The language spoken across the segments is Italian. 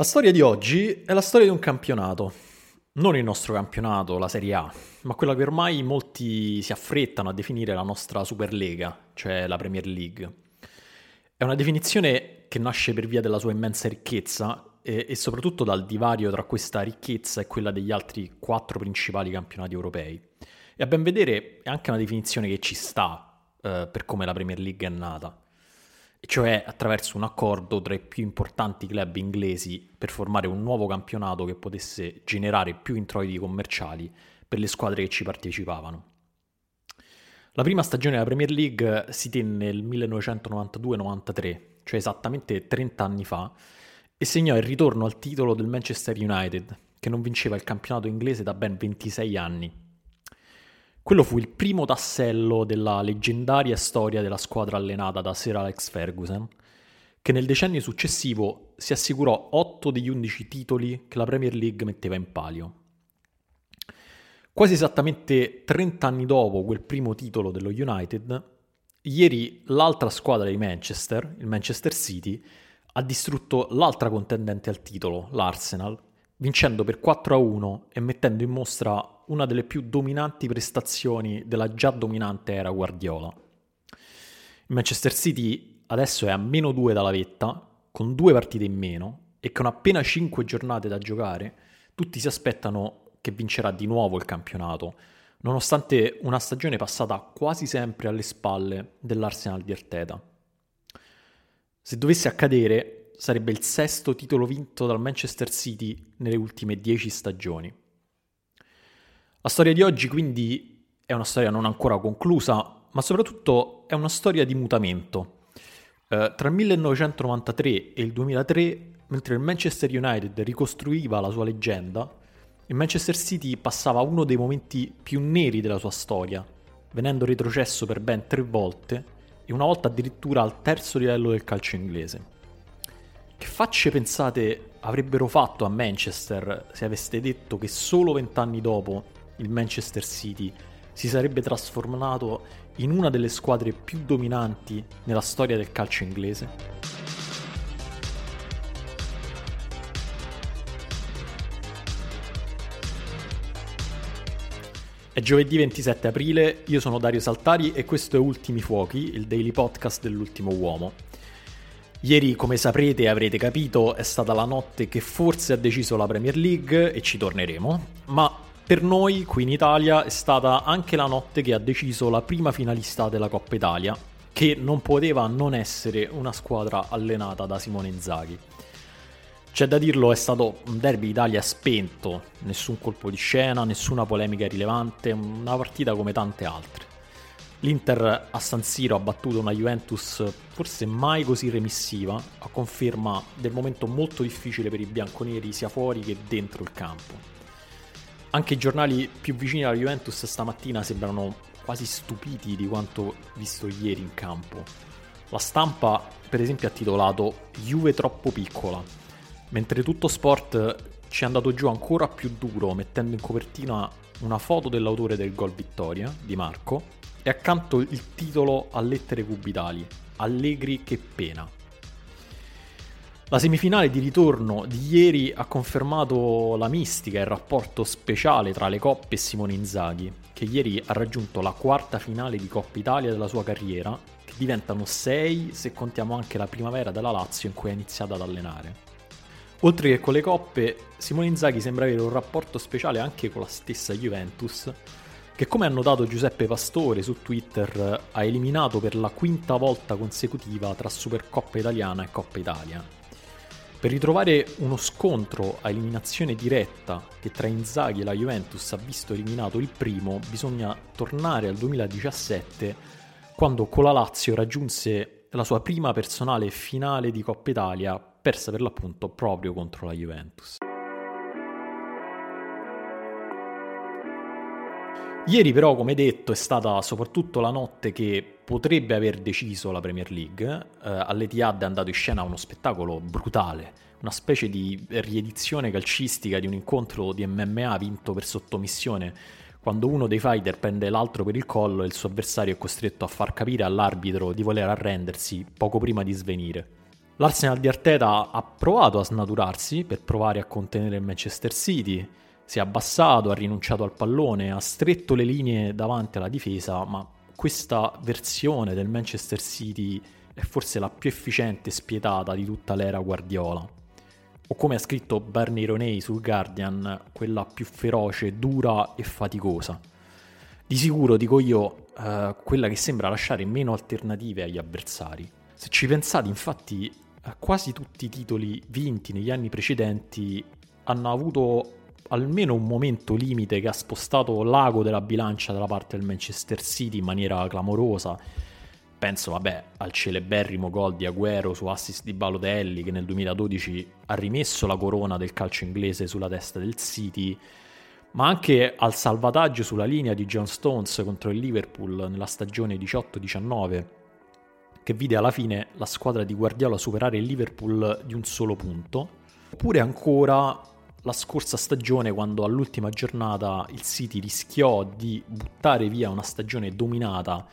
La storia di oggi è la storia di un campionato. Non il nostro campionato, la Serie A, ma quella che ormai molti si affrettano a definire la nostra Superlega, cioè la Premier League. È una definizione che nasce per via della sua immensa ricchezza e, e soprattutto dal divario tra questa ricchezza e quella degli altri quattro principali campionati europei. E a ben vedere è anche una definizione che ci sta eh, per come la Premier League è nata cioè attraverso un accordo tra i più importanti club inglesi per formare un nuovo campionato che potesse generare più introiti commerciali per le squadre che ci partecipavano. La prima stagione della Premier League si tenne nel 1992-93, cioè esattamente 30 anni fa, e segnò il ritorno al titolo del Manchester United, che non vinceva il campionato inglese da ben 26 anni. Quello fu il primo tassello della leggendaria storia della squadra allenata da Sir Alex Ferguson, che nel decennio successivo si assicurò 8 degli 11 titoli che la Premier League metteva in palio. Quasi esattamente 30 anni dopo quel primo titolo dello United, ieri l'altra squadra di Manchester, il Manchester City, ha distrutto l'altra contendente al titolo, l'Arsenal, vincendo per 4 a 1 e mettendo in mostra una delle più dominanti prestazioni della già dominante era Guardiola. Il Manchester City adesso è a meno 2 dalla vetta, con due partite in meno e con appena 5 giornate da giocare, tutti si aspettano che vincerà di nuovo il campionato, nonostante una stagione passata quasi sempre alle spalle dell'Arsenal di Arteta. Se dovesse accadere, sarebbe il sesto titolo vinto dal Manchester City nelle ultime dieci stagioni. La storia di oggi quindi è una storia non ancora conclusa, ma soprattutto è una storia di mutamento. Eh, tra il 1993 e il 2003, mentre il Manchester United ricostruiva la sua leggenda, il Manchester City passava uno dei momenti più neri della sua storia, venendo retrocesso per ben tre volte e una volta addirittura al terzo livello del calcio inglese. Che facce pensate avrebbero fatto a Manchester se aveste detto che solo vent'anni dopo il Manchester City si sarebbe trasformato in una delle squadre più dominanti nella storia del calcio inglese? È giovedì 27 aprile, io sono Dario Saltari e questo è Ultimi Fuochi, il daily podcast dell'ultimo uomo. Ieri, come saprete e avrete capito, è stata la notte che forse ha deciso la Premier League e ci torneremo, ma per noi qui in Italia è stata anche la notte che ha deciso la prima finalista della Coppa Italia, che non poteva non essere una squadra allenata da Simone Inzaghi. C'è da dirlo, è stato un derby Italia spento, nessun colpo di scena, nessuna polemica rilevante, una partita come tante altre. L'Inter a San Siro ha battuto una Juventus forse mai così remissiva, a conferma del momento molto difficile per i bianconeri sia fuori che dentro il campo. Anche i giornali più vicini alla Juventus stamattina sembrano quasi stupiti di quanto visto ieri in campo. La stampa, per esempio, ha titolato Juve troppo piccola, mentre tutto sport ci è andato giù ancora più duro mettendo in copertina una foto dell'autore del gol vittoria, Di Marco, e accanto il titolo a lettere cubitali, Allegri che pena. La semifinale di ritorno di ieri ha confermato la mistica e il rapporto speciale tra le coppe e Simone Inzaghi, che ieri ha raggiunto la quarta finale di Coppa Italia della sua carriera, che diventano sei se contiamo anche la primavera della Lazio in cui ha iniziato ad allenare. Oltre che con le coppe, Simone Inzaghi sembra avere un rapporto speciale anche con la stessa Juventus, che come ha notato Giuseppe Pastore su Twitter ha eliminato per la quinta volta consecutiva tra Supercoppa Italiana e Coppa Italia. Per ritrovare uno scontro a eliminazione diretta che tra Inzaghi e la Juventus ha visto eliminato il primo, bisogna tornare al 2017 quando con la Lazio raggiunse la sua prima personale finale di Coppa Italia, persa per l'appunto proprio contro la Juventus. Ieri però, come detto, è stata soprattutto la notte che potrebbe aver deciso la Premier League. Eh, All'Etihad è andato in scena uno spettacolo brutale, una specie di riedizione calcistica di un incontro di MMA vinto per sottomissione, quando uno dei fighter prende l'altro per il collo e il suo avversario è costretto a far capire all'arbitro di voler arrendersi poco prima di svenire. L'Arsenal di Arteta ha provato a snaturarsi per provare a contenere il Manchester City, si è abbassato, ha rinunciato al pallone, ha stretto le linee davanti alla difesa, ma questa versione del Manchester City è forse la più efficiente e spietata di tutta l'era Guardiola. O come ha scritto Barney Roney sul Guardian, quella più feroce, dura e faticosa. Di sicuro, dico io, eh, quella che sembra lasciare meno alternative agli avversari. Se ci pensate, infatti, eh, quasi tutti i titoli vinti negli anni precedenti hanno avuto almeno un momento limite che ha spostato l'ago della bilancia dalla parte del Manchester City in maniera clamorosa. Penso, vabbè, al celeberrimo gol di Aguero su assist di Balotelli che nel 2012 ha rimesso la corona del calcio inglese sulla testa del City, ma anche al salvataggio sulla linea di John Stones contro il Liverpool nella stagione 18-19, che vide alla fine la squadra di Guardiola superare il Liverpool di un solo punto. Oppure ancora la scorsa stagione quando all'ultima giornata il City rischiò di buttare via una stagione dominata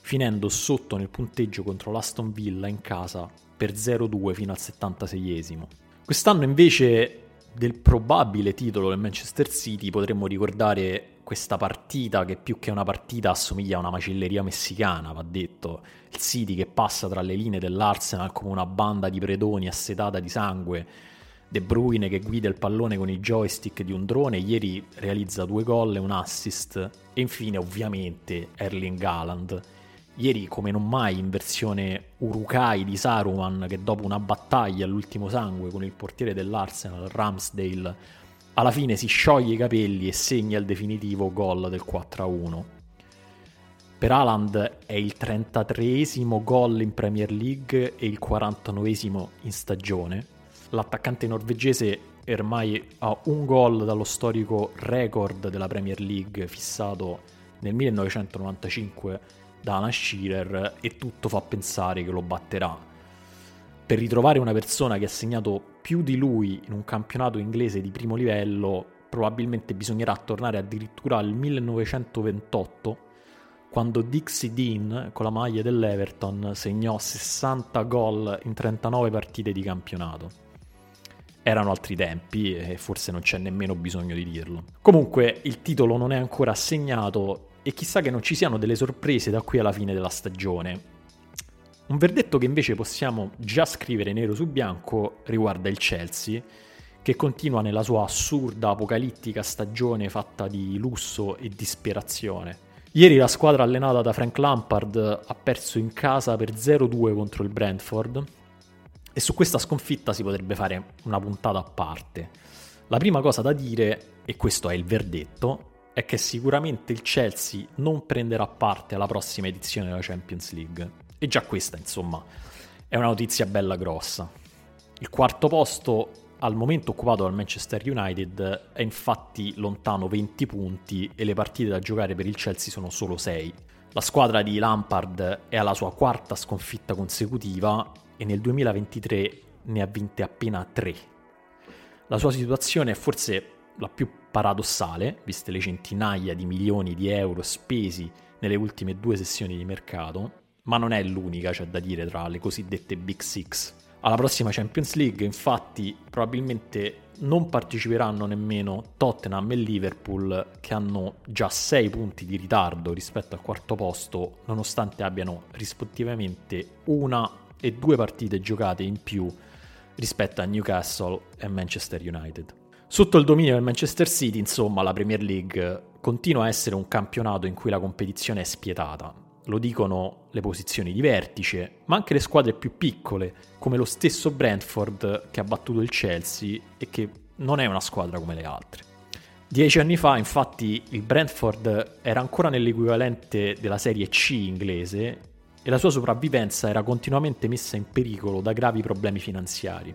finendo sotto nel punteggio contro l'Aston Villa in casa per 0-2 fino al 76esimo. Quest'anno invece del probabile titolo del Manchester City potremmo ricordare questa partita che più che una partita assomiglia a una macelleria messicana, va detto. Il City che passa tra le linee dell'Arsenal come una banda di predoni assetata di sangue De Bruyne che guida il pallone con i joystick di un drone, ieri realizza due gol e un assist. E infine, ovviamente, Erling Haaland. Ieri, come non mai, in versione Urukai di Saruman, che dopo una battaglia all'ultimo sangue con il portiere dell'Arsenal, Ramsdale, alla fine si scioglie i capelli e segna il definitivo gol del 4-1. Per Haaland è il 33esimo gol in Premier League e il 49esimo in stagione l'attaccante norvegese ormai ha un gol dallo storico record della Premier League fissato nel 1995 da Alan Shearer e tutto fa pensare che lo batterà. Per ritrovare una persona che ha segnato più di lui in un campionato inglese di primo livello, probabilmente bisognerà tornare addirittura al 1928, quando Dixie Dean con la maglia dell'Everton segnò 60 gol in 39 partite di campionato erano altri tempi e forse non c'è nemmeno bisogno di dirlo. Comunque il titolo non è ancora assegnato e chissà che non ci siano delle sorprese da qui alla fine della stagione. Un verdetto che invece possiamo già scrivere nero su bianco riguarda il Chelsea, che continua nella sua assurda apocalittica stagione fatta di lusso e disperazione. Ieri la squadra allenata da Frank Lampard ha perso in casa per 0-2 contro il Brentford, e su questa sconfitta si potrebbe fare una puntata a parte. La prima cosa da dire, e questo è il verdetto, è che sicuramente il Chelsea non prenderà parte alla prossima edizione della Champions League. E già questa, insomma, è una notizia bella grossa. Il quarto posto al momento occupato dal Manchester United è infatti lontano 20 punti e le partite da giocare per il Chelsea sono solo 6. La squadra di Lampard è alla sua quarta sconfitta consecutiva e nel 2023 ne ha vinte appena 3. La sua situazione è forse la più paradossale, viste le centinaia di milioni di euro spesi nelle ultime due sessioni di mercato, ma non è l'unica, c'è da dire, tra le cosiddette Big Six. Alla prossima Champions League, infatti, probabilmente non parteciperanno nemmeno Tottenham e Liverpool, che hanno già 6 punti di ritardo rispetto al quarto posto, nonostante abbiano rispettivamente una e due partite giocate in più rispetto a Newcastle e Manchester United. Sotto il dominio del Manchester City, insomma, la Premier League continua a essere un campionato in cui la competizione è spietata. Lo dicono le posizioni di vertice, ma anche le squadre più piccole, come lo stesso Brentford che ha battuto il Chelsea e che non è una squadra come le altre. Dieci anni fa, infatti, il Brentford era ancora nell'equivalente della Serie C inglese e la sua sopravvivenza era continuamente messa in pericolo da gravi problemi finanziari.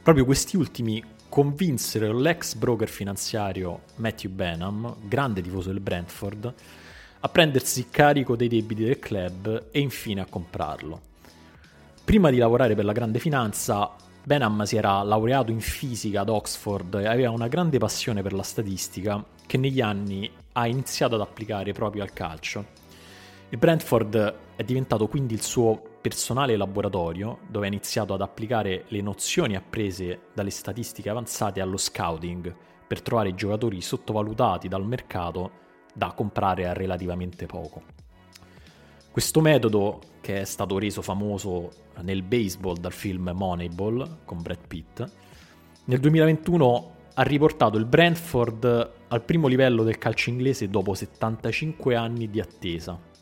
Proprio questi ultimi convinsero l'ex broker finanziario Matthew Benham, grande tifoso del Brentford, a prendersi carico dei debiti del club e infine a comprarlo. Prima di lavorare per la grande finanza, Benham si era laureato in fisica ad Oxford e aveva una grande passione per la statistica che negli anni ha iniziato ad applicare proprio al calcio. Il Brentford è diventato quindi il suo personale laboratorio dove ha iniziato ad applicare le nozioni apprese dalle statistiche avanzate allo scouting per trovare giocatori sottovalutati dal mercato da comprare a relativamente poco. Questo metodo, che è stato reso famoso nel baseball dal film Moneyball con Brad Pitt, nel 2021 ha riportato il Brentford al primo livello del calcio inglese dopo 75 anni di attesa.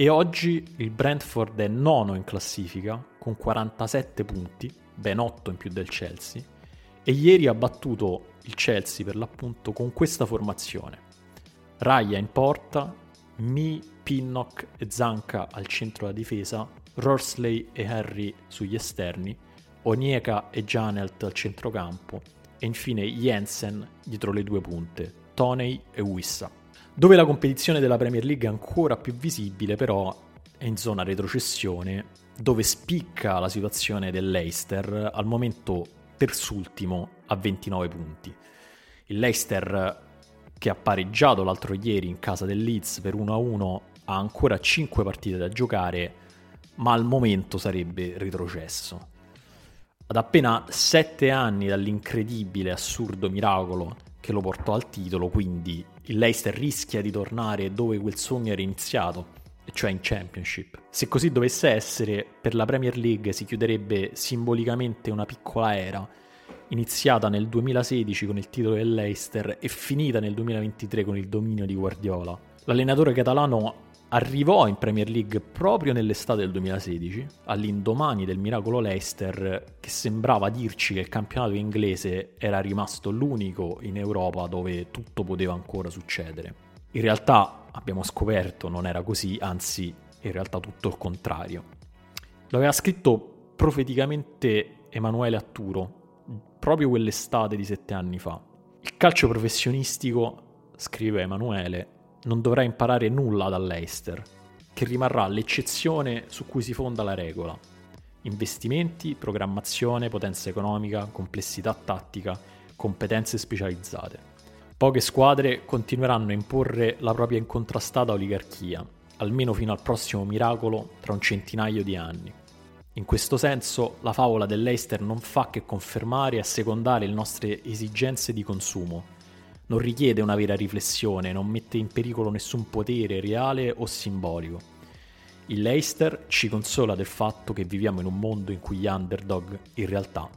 E oggi il Brentford è nono in classifica con 47 punti, ben 8 in più del Chelsea, e ieri ha battuto il Chelsea per l'appunto con questa formazione. Raya in porta, Mi, Pinnock e Zanca al centro della difesa, Rorsley e Harry sugli esterni, Onieka e Janelt al centrocampo e infine Jensen dietro le due punte, Toney e Wissa. Dove la competizione della Premier League è ancora più visibile però è in zona retrocessione, dove spicca la situazione dell'Eister al momento terzultimo a 29 punti. Il Leicester che ha pareggiato l'altro ieri in casa del Leeds per 1-1, ha ancora 5 partite da giocare, ma al momento sarebbe retrocesso. Ad appena 7 anni dall'incredibile, assurdo miracolo che lo portò al titolo, quindi il Leicester rischia di tornare dove quel sogno era iniziato, cioè in Championship. Se così dovesse essere, per la Premier League si chiuderebbe simbolicamente una piccola era iniziata nel 2016 con il titolo del Leicester e finita nel 2023 con il dominio di Guardiola. L'allenatore catalano arrivò in Premier League proprio nell'estate del 2016, all'indomani del miracolo Leicester, che sembrava dirci che il campionato inglese era rimasto l'unico in Europa dove tutto poteva ancora succedere. In realtà abbiamo scoperto non era così, anzi in realtà tutto il contrario. Lo aveva scritto profeticamente Emanuele Atturo proprio quell'estate di sette anni fa. Il calcio professionistico, scrive Emanuele, non dovrà imparare nulla dall'Eister, che rimarrà l'eccezione su cui si fonda la regola. Investimenti, programmazione, potenza economica, complessità tattica, competenze specializzate. Poche squadre continueranno a imporre la propria incontrastata oligarchia, almeno fino al prossimo miracolo tra un centinaio di anni. In questo senso, la favola dell'Eister non fa che confermare e assecondare le nostre esigenze di consumo. Non richiede una vera riflessione, non mette in pericolo nessun potere reale o simbolico. Il Leicester ci consola del fatto che viviamo in un mondo in cui gli underdog, in realtà,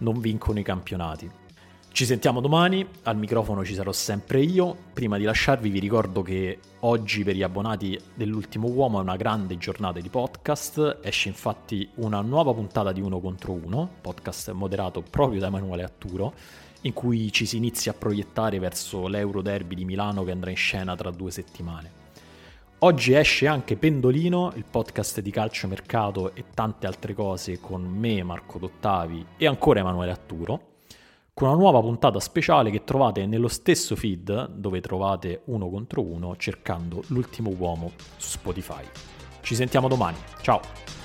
non vincono i campionati, ci sentiamo domani, al microfono ci sarò sempre io. Prima di lasciarvi vi ricordo che oggi per gli abbonati dell'ultimo uomo è una grande giornata di podcast, esce infatti una nuova puntata di Uno contro Uno, podcast moderato proprio da Emanuele Atturo, in cui ci si inizia a proiettare verso l'Euro Derby di Milano che andrà in scena tra due settimane. Oggi esce anche Pendolino, il podcast di calcio mercato e tante altre cose con me, Marco Dottavi e ancora Emanuele Atturo con una nuova puntata speciale che trovate nello stesso feed dove trovate uno contro uno cercando l'ultimo uomo su Spotify. Ci sentiamo domani, ciao!